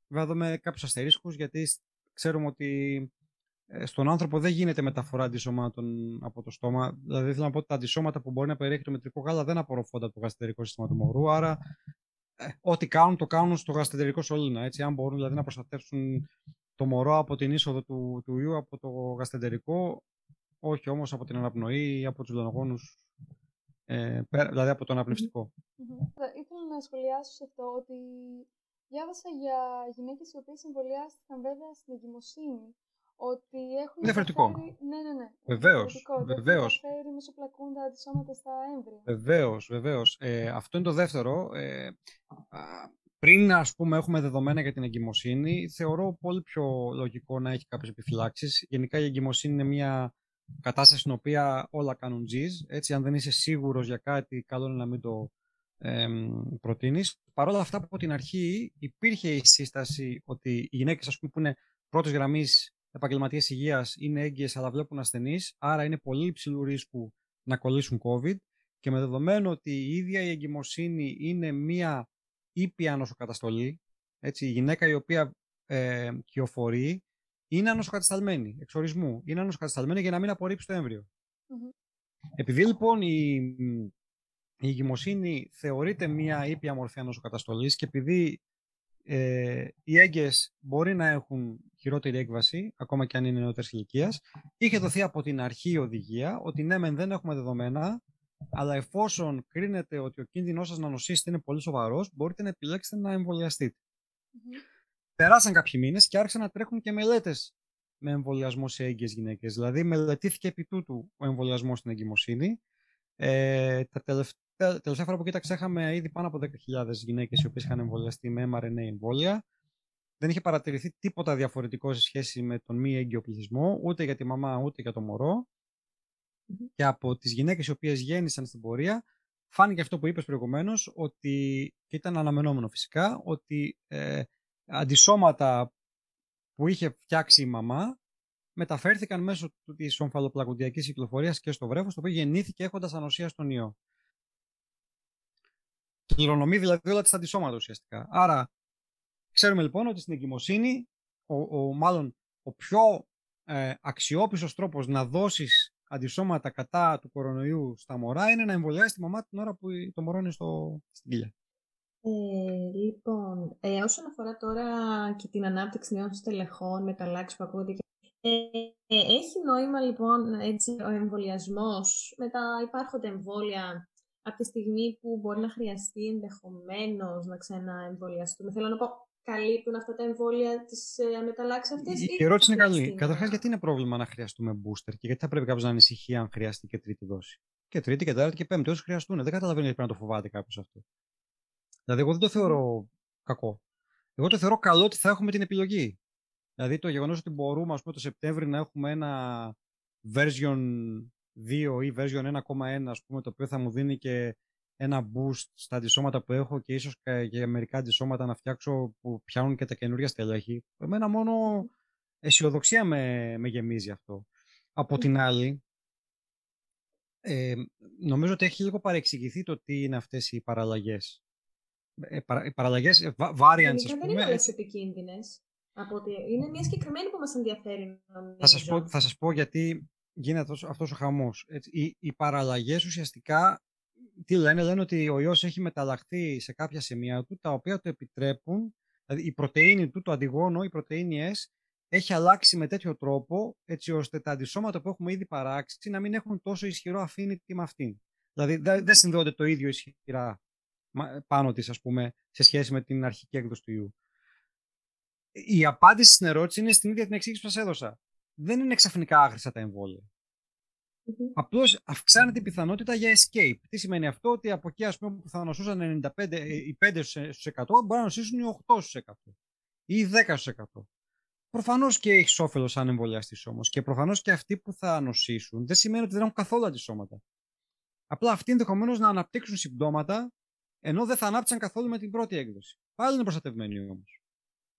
Βέβαια εδώ με κάποιους αστερίσκους γιατί ξέρουμε ότι ε, στον άνθρωπο δεν γίνεται μεταφορά αντισωμάτων από το στόμα. Δηλαδή, θέλω να πω ότι τα αντισώματα που μπορεί να περιέχει το μετρικό γάλα δεν απορροφώνται από το γαστρεντερικό σύστημα του μωρού. Άρα, ε, ό,τι κάνουν, το κάνουν στο γαστρεντερικό σωλήνα. Έτσι, αν μπορούν δηλαδή, να προστατεύσουν το μωρό από την είσοδο του, του ιού από το γαστρεντερικό, όχι όμως από την αναπνοή ή από τους λανογόνου, ε, δηλαδή από το αναπνευστικό. Ήθελα να σχολιάσω σε αυτό ότι διάβασα για γυναίκες οι οποίες εμβολιάστηκαν βέβαια στην εγκυμοσύνη ότι έχουν Διαφορετικό. Ναι, ναι, ναι. Βεβαίως. Βεβαίως. Μεταφέρει μεσοπλακούντα αντισώματα στα έμβρια. Βεβαίως, βεβαίως. Ε, αυτό είναι το δεύτερο. Ε, πριν, ας πούμε, έχουμε δεδομένα για την εγκυμοσύνη, θεωρώ πολύ πιο λογικό να έχει κάποιες επιφυλάξεις. Γενικά, η εγκυμοσύνη είναι μια κατάσταση στην οποία όλα κάνουν τζιζ. Έτσι, αν δεν είσαι σίγουρος για κάτι, καλό είναι να μην το ε, προτείνεις. Παρ' όλα αυτά, από την αρχή υπήρχε η σύσταση ότι οι γυναίκες, που είναι πρώτης γραμμής επαγγελματίες υγείας είναι έγκυες αλλά βλέπουν ασθενείς, άρα είναι πολύ υψηλού ρίσκου να κολλήσουν COVID. Και με δεδομένο ότι η ίδια η εγκυμοσύνη είναι μία ήπια νοσοκαταστολή, έτσι, η γυναίκα η οποία ε, κυοφορεί είναι ανοσοκατασταλμένη, εξορισμού. Είναι ανοσοκατασταλμένη για να μην απορρίψει το εμβριο Επειδή λοιπόν η, η εγκυμοσύνη θεωρείται μία ήπια μορφή ανοσοκαταστολής και επειδή ε, οι έγκες μπορεί να έχουν χειρότερη έκβαση, ακόμα και αν είναι νεότερης ηλικίας. Είχε δοθεί από την αρχή οδηγία ότι ναι, μεν δεν έχουμε δεδομένα, αλλά εφόσον κρίνεται ότι ο κίνδυνός σας να νοσήσετε είναι πολύ σοβαρός, μπορείτε να επιλέξετε να εμβολιαστείτε. Περάσαν κάποιοι μήνες και άρχισαν να τρέχουν και μελέτες με εμβολιασμό σε έγκυες γυναίκες. Δηλαδή, μελετήθηκε επί τούτου ο εμβολιασμός στην εγκυμοσύνη. Ε, τα τελευταία, τελευταία φορά που κοίταξα, είχαμε ήδη πάνω από 10.000 γυναίκες οι οποίες είχαν εμβολιαστεί με mRNA εμβόλια δεν είχε παρατηρηθεί τίποτα διαφορετικό σε σχέση με τον μη έγκυο πληθυσμό, ούτε για τη μαμά ούτε για το μωρο Και από τις γυναίκες οι οποίες γέννησαν στην πορεία, φάνηκε αυτό που είπες προηγουμένως, ότι, και ήταν αναμενόμενο φυσικά, ότι ε, αντισώματα που είχε φτιάξει η μαμά μεταφέρθηκαν μέσω της ομφαλοπλακοντιακής κυκλοφορίας και στο βρέφος, το οποίο γεννήθηκε έχοντας ανοσία στον ιό. Κληρονομεί δηλαδή όλα τις αντισώματα ουσιαστικά. Άρα Ξέρουμε λοιπόν ότι στην εγκυμοσύνη, ο, ο, μάλλον ο πιο ε, αξιόπιστος τρόπος να δώσεις αντισώματα κατά του κορονοϊού στα μωρά είναι να εμβολιάσεις τη μαμά την ώρα που το μωρό είναι στο, στην κοιλιά. Ε, λοιπόν, ε, όσον αφορά τώρα και την ανάπτυξη νέων στελεχών, μεταλλάξει που ακούγονται ε, ε, έχει νόημα λοιπόν έτσι, ο εμβολιασμός με τα υπάρχοντα εμβόλια από τη στιγμή που μπορεί να χρειαστεί ενδεχομένως να ξαναεμβολιαστούμε; Θέλω να πω, καλύπτουν αυτά τα εμβόλια της ε, μεταλλάξει αυτέ. Η, η ερώτηση είναι καλή. Καταρχάς, γιατί είναι πρόβλημα να χρειαστούμε booster και γιατί θα πρέπει κάποιος να ανησυχεί αν χρειαστεί και τρίτη δόση; Και τρίτη και τέταρτη και πέμπτη, όσοι χρειαστούν. Δεν καταλαβαίνω γιατί πρέπει να το φοβάται κάποιος αυτό. Δηλαδή, εγώ δεν το θεωρώ κακό. Εγώ το θεωρώ καλό ότι θα έχουμε την επιλογή. Δηλαδή, το γεγονός ότι μπορούμε, ας πούμε, το Σεπτέμβρη να έχουμε ένα version 2 ή version 1,1, ας πούμε, το οποίο θα μου δίνει και ένα boost στα αντισώματα που έχω και ίσως και μερικά αντισώματα να φτιάξω που πιάνουν και τα καινούργια στελέχη. Εμένα μόνο αισιοδοξία με, με γεμίζει αυτό. Από την άλλη, ε, νομίζω ότι έχει λίγο παρεξηγηθεί το τι είναι αυτές οι παραλλαγές. Ε, παρα, οι παραλλαγές, ε, variants, ας πούμε. Δεν είναι όλες επικίνδυνες. Από ότι είναι μια συγκεκριμένη που μας ενδιαφέρει. Θα σας, πω, θα σας πω γιατί γίνεται αυτός, αυτός ο χαμός. Έτσι, οι, οι παραλλαγές ουσιαστικά τι λένε, λένε ότι ο ιός έχει μεταλλαχθεί σε κάποια σημεία του, τα οποία το επιτρέπουν, δηλαδή η πρωτεΐνη του, το αντιγόνο, η πρωτεΐνη S, έχει αλλάξει με τέτοιο τρόπο, έτσι ώστε τα αντισώματα που έχουμε ήδη παράξει να μην έχουν τόσο ισχυρό affinity με αυτήν. Δηλαδή δεν συνδέονται το ίδιο ισχυρά πάνω της, ας πούμε, σε σχέση με την αρχική έκδοση του ιού. Η απάντηση στην ερώτηση είναι στην ίδια την εξήγηση που σας έδωσα. Δεν είναι ξαφνικά άχρηστα τα εμβόλια. Mm-hmm. Απλώς αυξάνεται η πιθανότητα για escape. Τι σημαίνει αυτό, ότι από εκεί ας πούμε, που θα νοσούσαν 95, οι 5 στους 100 μπορεί να νοσήσουν οι 8 στους 100 ή 10 στους 100. Προφανώς και έχεις όφελος σαν εμβολιαστή όμως. Και προφανώς και αυτοί που θα νοσήσουν δεν σημαίνει ότι δεν έχουν καθόλου αντισώματα. Απλά αυτοί ενδεχομένως να αναπτύξουν συμπτώματα ενώ δεν θα ανάπτυξαν καθόλου με την πρώτη έκδοση. Πάλι είναι προστατευμένοι όμως.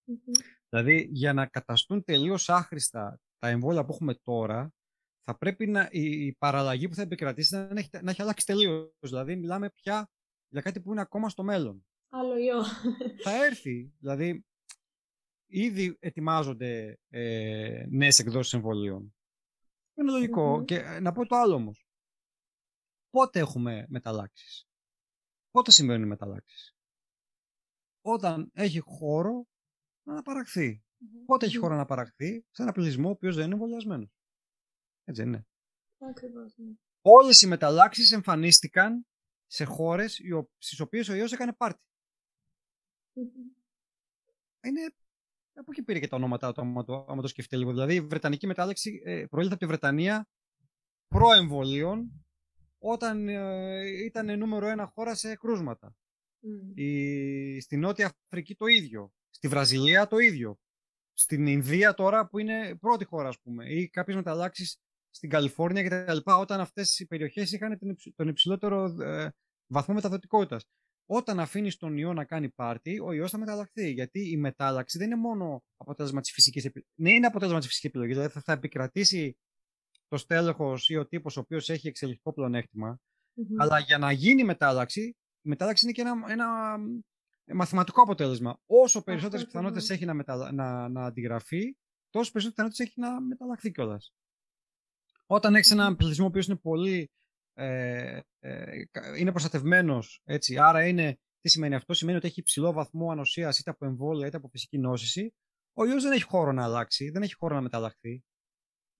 Mm-hmm. Δηλαδή, για να καταστούν τελείως άχρηστα τα εμβόλια που έχουμε τώρα, θα πρέπει να, η, παραλλαγή που θα επικρατήσει να έχει, να έχει αλλάξει τελείως. Δηλαδή, μιλάμε πια για κάτι που είναι ακόμα στο μέλλον. Άλλο ιό. Θα έρθει. Δηλαδή, ήδη ετοιμάζονται ε, νέες εκδόσεις εμβολίων. Είναι Και ε, να πω το άλλο όμως. Πότε έχουμε μεταλλάξεις; Πότε συμβαίνουν οι μεταλλάξεις; Όταν έχει χώρο να αναπαραχθεί. Πότε έχει χώρο να παραχθεί σε ένα πληθυσμό ο οποίος δεν είναι εμβολιασμένος; Έτσι δεν είναι. Ακριβώς, ναι. Όλες οι μεταλλάξεις εμφανίστηκαν σε χώρες στις οποίες ο ιός έκανε πάρτι. Είναι από εκεί πήρε και τα ονόματα του, άμα το, άμα το σκεφτεί λίγο. Δηλαδή, η Βρετανική μετάλλαξη ε, προήλθε από τη Βρετανία προεμβολίων όταν ε, ήταν νούμερο ένα χώρα σε κρούσματα. Η, στη Νότια Αφρική το ίδιο. Στη Βραζιλία το ίδιο. Στην Ινδία τώρα που είναι πρώτη χώρα, ας πούμε. Ή κάποιες μεταλλάξεις στην Καλιφόρνια κτλ. Όταν αυτές οι περιοχές είχαν τον υψηλότερο ε, βαθμό μεταδοτικότητας όταν αφήνεις τον ιό να κάνει πάρτι, ο ιός θα μεταλλαχθεί. Γιατί η μετάλλαξη δεν είναι μόνο αποτέλεσμα της φυσικής επιλογής. Ναι, είναι αποτέλεσμα της φυσικής επιλογής. Δηλαδή θα, θα επικρατήσει το στέλεχος ή ο τύπος ο οποίος έχει εξελικτικό Αλλά για να γίνει μετάλλαξη, η μετάλλαξη είναι και ένα, ένα μαθηματικό αποτέλεσμα. Όσο περισσότερες πιθανότητες έχει να, μετα... να, να αντιγραφεί, τόσο περισσότερες πιθανότητες έχει να μεταλλαχθεί κιόλας. Όταν έχεις έναν πληθυσμό ο οποίος είναι πολύ ε, ε, είναι προστατευμένος. Άρα είναι, τι σημαίνει αυτό, σημαίνει ότι έχει υψηλό βαθμό ανοσίας είτε από εμβόλια είτε από φυσική νόσηση. Ο ιός δεν έχει χώρο να αλλάξει, δεν έχει χώρο να μεταλλαχθεί.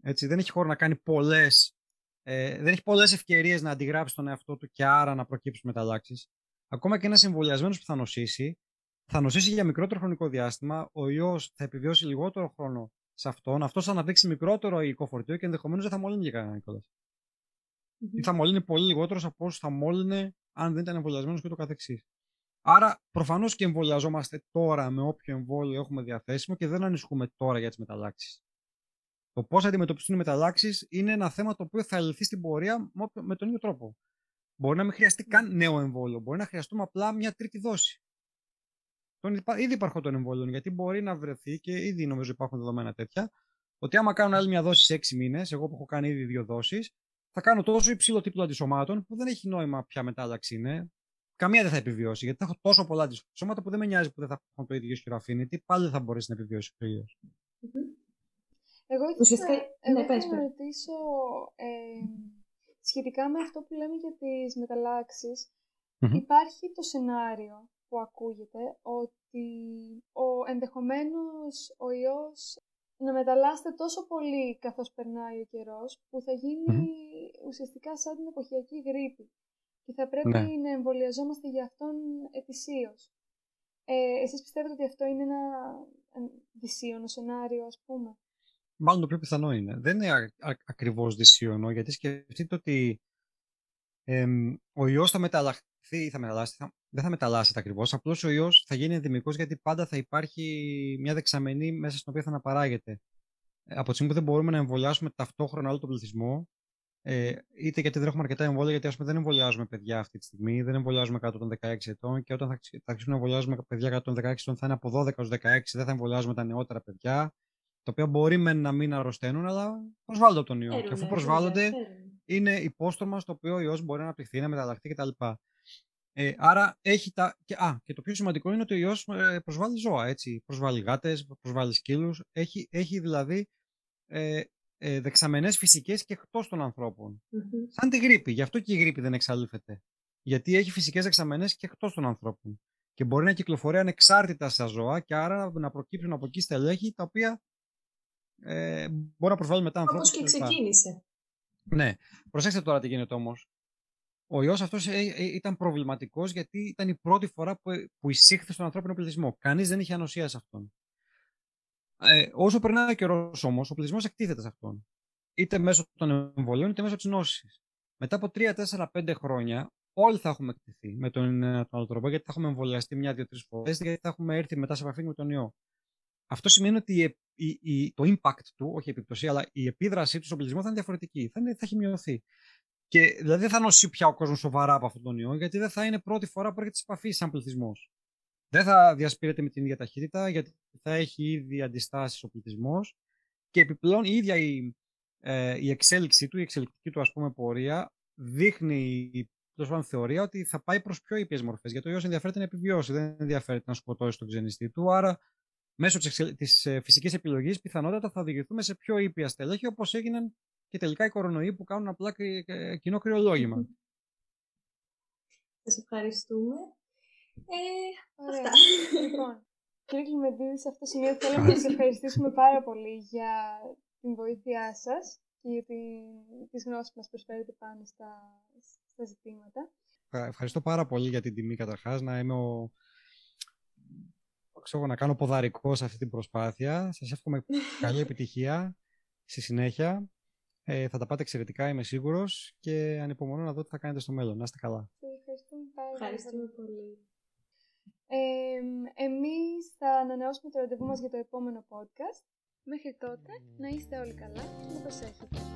Έτσι, δεν έχει χώρο να κάνει πολλές. Ε, δεν έχει πολλές ευκαιρίες να αντιγράψει τον εαυτό του και άρα να προκύψουν μεταλλάξεις. Ακόμα και ένας εμβολιασμένος που θα νοσήσει, θα νοσήσει για μικρότερο χρονικό διάστημα, ο ιός θα επιβιώσει λιγότερο χρόνο σε αυτόν, αυτός θα αναπτύξει μικρότερο υλικό φορτίο και ενδεχομένως δεν θα μολύνει για κανέναν κιόλα mm-hmm. ή θα μολύνει πολύ λιγότερος από όσους θα μόλυνε αν δεν ήταν εμβολιασμένος και το καθεξής. Άρα, προφανώς και εμβολιαζόμαστε τώρα με όποιο εμβόλιο έχουμε διαθέσιμο και δεν ανησυχούμε τώρα για τις μεταλλάξεις. Το πώς θα αντιμετωπιστούν οι μεταλλάξεις είναι ένα θέμα το οποίο θα λυθεί στην πορεία με τον ίδιο τρόπο. Μπορεί να μην χρειαστεί καν νέο εμβόλιο. Μπορεί να χρειαστούμε απλά μια τρίτη δόση. Τον, ήδη υπάρχουν των εμβόλιων, γιατί μπορεί να βρεθεί και ήδη νομίζω υπάρχουν δεδομένα τέτοια, ότι άμα κάνω άλλη μια δόση σε έξι μήνες, εγώ που έχω κάνει ήδη δύο δόσεις, θα κάνω τόσο υψηλό τύπο αντισωμάτων που δεν έχει νόημα ποια μετάλλαξη είναι. Καμία δεν θα επιβιώσει, γιατί θα έχω τόσο πολλά αντισώματα που δεν με νοιάζει που δεν θα έχουν το ίδιο ισχυρό affinity, πάλι δεν θα μπορέσει να επιβιώσεις ο ήλιο. Εγώ ήθελα, ναι, να ρωτήσω ε, σχετικά με αυτό που λέμε για τις μεταλλαξεις Υπάρχει το σενάριο που ακούγεται ότι ο, ενδεχομένως ο ιός να μεταλλάσσεται τόσο πολύ καθώς περνάει ο καιρός που θα γίνει ουσιαστικά σαν την εποχιακή γρήπη και θα πρέπει ναι. να εμβολιαζόμαστε για αυτόν ετησίως. Ε, εσείς πιστεύετε ότι αυτό είναι ένα δυσίωνο σενάριο, ας πούμε; Μάλλον το πιο πιθανό είναι. Δεν είναι α, ακριβώς δυσίωνο, γιατί σκεφτείτε ότι ο ιός θα μεταλλαχθεί, θα μεταλλάσσει, θα, δεν θα μεταλλάσσεται ακριβώς. Απλώς ο ιός θα γίνει ενδημικό γιατί πάντα θα υπάρχει μια δεξαμενή μέσα στην οποία θα αναπαράγεται. Ε, από τη στιγμή που δεν μπορούμε να εμβολιάσουμε ταυτόχρονα όλο τον πληθυσμό, ε, είτε γιατί δεν έχουμε αρκετά εμβόλια, γιατί ας πούμε, δεν εμβολιάζουμε παιδιά αυτή τη στιγμή, δεν εμβολιάζουμε κάτω των 16 ετών και όταν θα, θα αρχίσουμε να εμβολιάζουμε παιδιά κάτω των 16 ετών θα είναι από 12 έως 16, δεν θα εμβολιάζουμε τα νεότερα παιδιά, τα οποία μπορεί με να μην αρρωσταίνουν, αλλά προσβάλλονται από τον ιό. και αφού προσβάλλονται, είναι υπόστρωμα στο οποίο ο ιός μπορεί να αναπτυχθεί, να μεταλλαχθεί κτλ. Ε, άρα έχει τα. Και, α, και το πιο σημαντικό είναι ότι ο ιός ε, προσβάλλει ζώα. Έτσι. Προσβάλλει γάτες, προσβάλλει σκύλους. Έχει, έχει δηλαδή ε, ε, δεξαμενές φυσικές και εκτός των ανθρωπων Σαν τη γρήπη. Γι' αυτό και η γρήπη δεν εξαλείφεται. Γιατί έχει φυσικές δεξαμενές και εκτός των ανθρώπων. Και μπορεί να κυκλοφορεί ανεξάρτητα στα ζώα και άρα να προκύψουν από εκεί στελέχη τα οποία ε, μπορεί να προσβάλλουν μετά ανθρώπους. Όπως και ξεκίνησε. Ναι. Προσέξτε τώρα τι γίνεται όμως. Ο ιός αυτός ε, ε, ήταν προβληματικός γιατί ήταν η πρώτη φορά που, που εισήχθη στον ανθρώπινο πληθυσμό. Κανείς δεν είχε ανοσία σε αυτόν. Ε, όσο περνάει ο καιρός όμως, ο πληθυσμός εκτίθεται σε αυτόν. Είτε μέσω των εμβολίων, είτε μέσω της νόσης. Μετά από 3, 4, 5 χρόνια, όλοι θα έχουμε εκτιθεί με τον, τον άλλο τρόπο, γιατί θα έχουμε εμβολιαστεί μια-δύο-τρει φορές, γιατί θα έχουμε έρθει μετά σε επαφή με τον ιό. Αυτό σημαίνει ότι η, η, το impact του, όχι η επίπτωση, αλλά η επίδρασή του στον πληθυσμό θα είναι διαφορετική. Θα, είναι, θα έχει μειωθεί. Και δηλαδή δεν θα νοσεί πια ο κόσμος σοβαρά από αυτόν τον ιό, γιατί δεν θα είναι πρώτη φορά που έρχεται σε επαφή σαν πληθυσμός. Δεν θα διασπείρεται με την ίδια ταχύτητα, γιατί θα έχει ήδη αντιστάσεις ο πληθυσμός και επιπλέον η ίδια η, ε, η εξέλιξή του, η εξελικτική του ας πούμε πορεία δείχνει τόσο πάντων θεωρία ότι θα πάει προς πιο ήπιες μορφές. Γιατί ο ιός ενδιαφέρεται να επιβιώσει, δεν ενδιαφέρεται να σκοτώσει τον ξενιστή του. Άρα, μέσω της ε, φυσικής επιλογής, πιθανότατα θα οδηγηθούμε σε πιο ήπια στελέχη, όπως έγιναν και τελικά οι κορονοϊοί που κάνουν απλά κοινό κρυολόγημα. Σας ευχαριστούμε. Ε, Ωραία. αυτά. Λοιπόν, κύριε Κλιμεντίδη, σε αυτό το σημείο θέλουμε να σας ευχαριστήσουμε πάρα πολύ για την βοήθειά σας και για τις γνώσεις που μας προσφέρετε πάνω στα, στα ζητήματα. Ευχαριστώ πάρα πολύ για την τιμή καταρχάς να είμαι ο, ξέρω, να κάνω ποδαρικό σε αυτή την προσπάθεια. Σας εύχομαι καλή επιτυχία στη συνέχεια. Ε, θα τα πάτε εξαιρετικά, είμαι σίγουρος και ανυπομονώ να δω τι θα κάνετε στο μέλλον. Να είστε καλά. Ευχαριστούμε πάρα Ευχαριστούμε πολύ. Ε, εμείς θα ανανεώσουμε το ραντεβού μας για το επόμενο podcast. Μέχρι τότε, να είστε όλοι καλά και να προσέχετε.